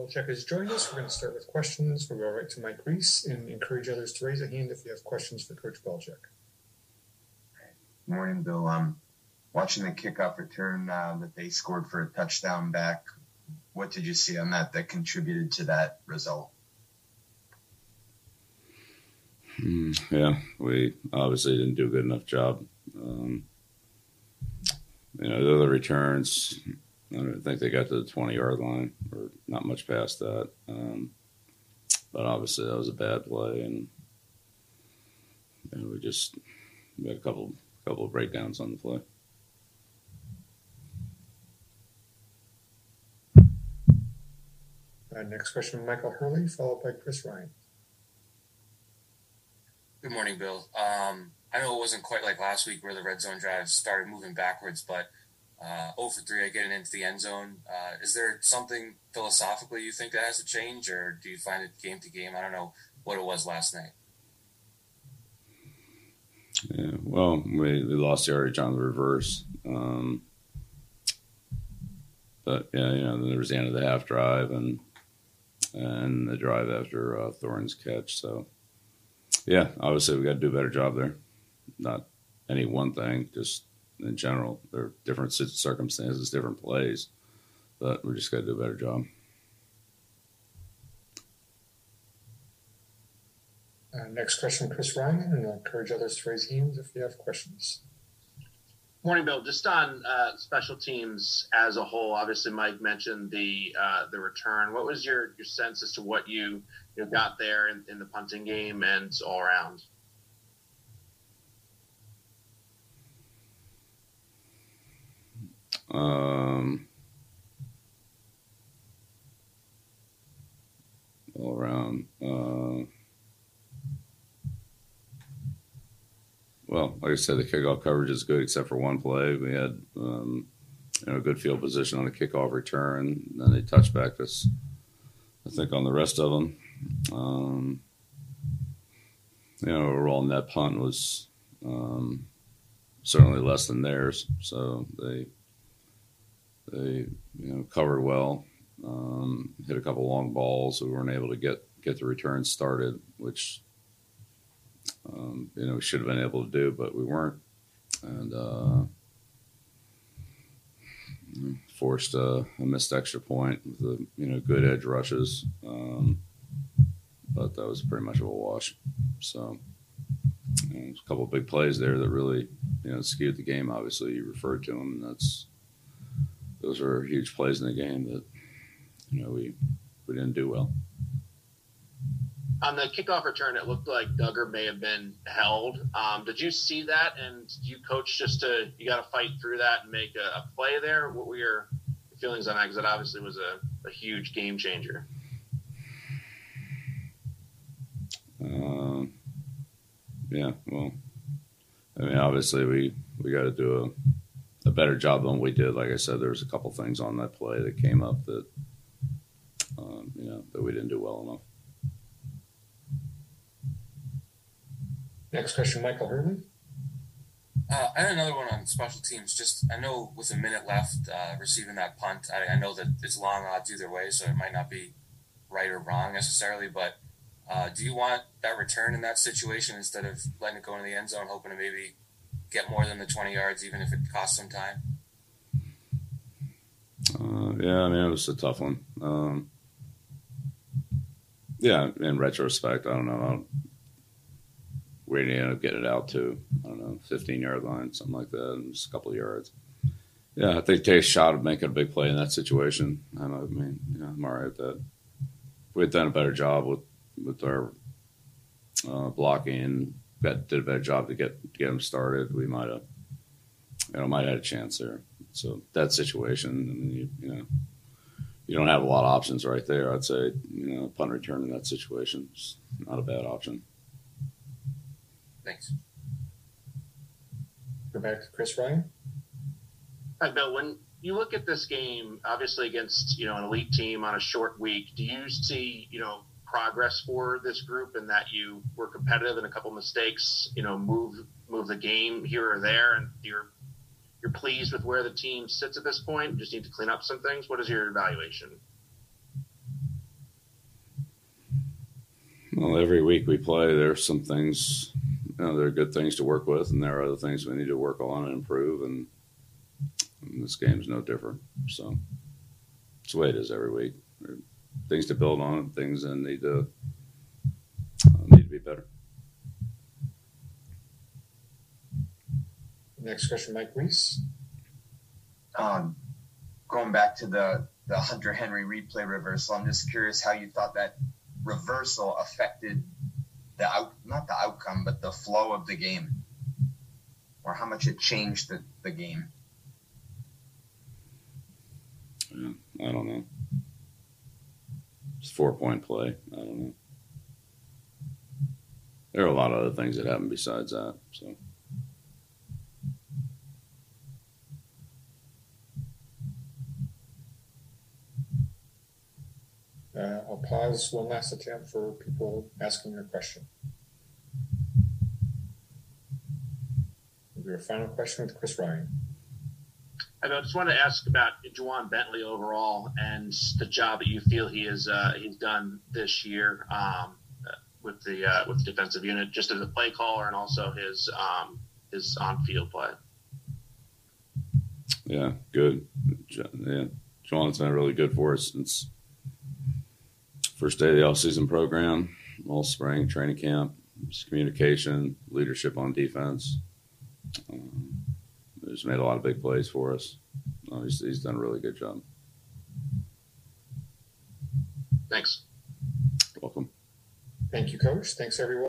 Belichick has joined us. We're going to start with questions. We'll go right to Mike Reiss and encourage others to raise a hand if you have questions for Coach Belichick. Morning, Bill. I'm watching the kickoff return uh, that they scored for a touchdown back. What did you see on that that contributed to that result? Mm, yeah, we obviously didn't do a good enough job. Um, you know, the other returns, I don't think they got to the 20 yard line or not much past that. Um, but obviously, that was a bad play, and you know, we just we had a couple couple of breakdowns on the play. Uh, next question, Michael Hurley, followed by Chris Ryan. Good morning, Bill. Um, I know it wasn't quite like last week where the red zone drive started moving backwards, but uh, 0 for 3 getting into the end zone. Uh, is there something philosophically you think that has to change, or do you find it game to game? I don't know what it was last night. Yeah, well, we, we lost yardage on the reverse. Um, but yeah, you know, there was the end of the half drive and and the drive after uh, Thorne's catch. So yeah, obviously we got to do a better job there. Not any one thing, just in general. There are different circumstances, different plays, but we just got to do a better job. Uh, next question, Chris Ryan, and I'll encourage others to raise hands if you have questions. Morning, Bill. Just on uh, special teams as a whole. Obviously, Mike mentioned the uh, the return. What was your, your sense as to what you, you got there in, in the punting game and all around? Um, all around. Uh, well, like I said, the kickoff coverage is good except for one play. We had um, you know, a good field position on the kickoff return. Then they touched back us, I think, on the rest of them. Um, you know, overall net punt was um, certainly less than theirs. So they they you know covered well, um, hit a couple long balls. We weren't able to get get the return started, which um, you know, we should have been able to do, but we weren't, and uh, forced a, a, missed extra point with the you know good edge rushes, um, but that was pretty much of a wash. So. You know, a couple big plays there that really, you know, skewed the game. Obviously, you referred to them, and that's those were huge plays in the game that you know we we didn't do well on the kickoff return, it looked like Dugger may have been held. Um, did you see that? And you coach just to you got to fight through that and make a, a, play there? What were your feelings on that? Because it obviously was a, a huge game changer. Um, yeah, well, I mean, obviously we we got to do a, a better job than we did. Like I said, there was a couple things on that play that came up that um, you know that we didn't do well enough. Next question, Michael Hurley. Uh, I had another one on special teams. Just I know with a minute left, uh, receiving that punt, I, I, know that it's long odds either way, so it might not be right or wrong necessarily. But uh, do you want that return in that situation instead of letting it go into the end zone, hoping to maybe get more than the twenty yards, even if it costs some time? Uh, yeah, I mean it was a tough one. Um, yeah, in retrospect, I don't know. I don't, we ended up getting it out to I don't know, 15 yard line, something like that, and just a couple of yards. Yeah, I think take a shot at making a big play in that situation. I, mean, I'm all right with that. If we had done a better job with with our uh, blocking, got, did a better job to get get them started, we might have, you know, might have had a chance there. So that situation, I mean, you, you know, you don't have a lot of options right there. I'd say, you know, punt return in that situation is not a bad option. Thanks. Go back to Chris Ryan. Hi, Bill. When you look at this game, obviously against you know an elite team on a short week, do you see you know progress for this group and that you were competitive and a couple mistakes, you know, move move the game here or there, and you're you're pleased with where the team sits at this point? Just need to clean up some things. What is your evaluation? Well, every week we play, there's some things, you know, there are good things to work with, and there are other things we need to work on and improve. And, and this game's no different. So it's the way it is every week. There are things to build on, things that need to uh, need to be better. Next question, Mike Reiss. Um, going back to the the Hunter Henry replay reversal, I'm just curious how you thought that reversal affected the out not the outcome, but the flow of the game, or how much it changed the, the game. Yeah, I don't know. It's four point play. I don't know. There are a lot of other things that happen besides that. So. Uh, I'll pause one last attempt for people asking a question. Your final question with Chris Ryan. I just wanted to ask about Ja'Whaun Bentley overall and the job that you feel he has uh, he's done this year um, with the uh, with the defensive unit, just as a play caller and also his um, his on field play. Yeah, good. Yeah, Ja'Whaun's been really good for us since first day of the off-season program, all spring training camp, communication, leadership on defense. Um, he's made a lot of big plays for us. Uh, he's, he's done a really good job. Thanks. Welcome. Thank you, Coach. Thanks, everyone.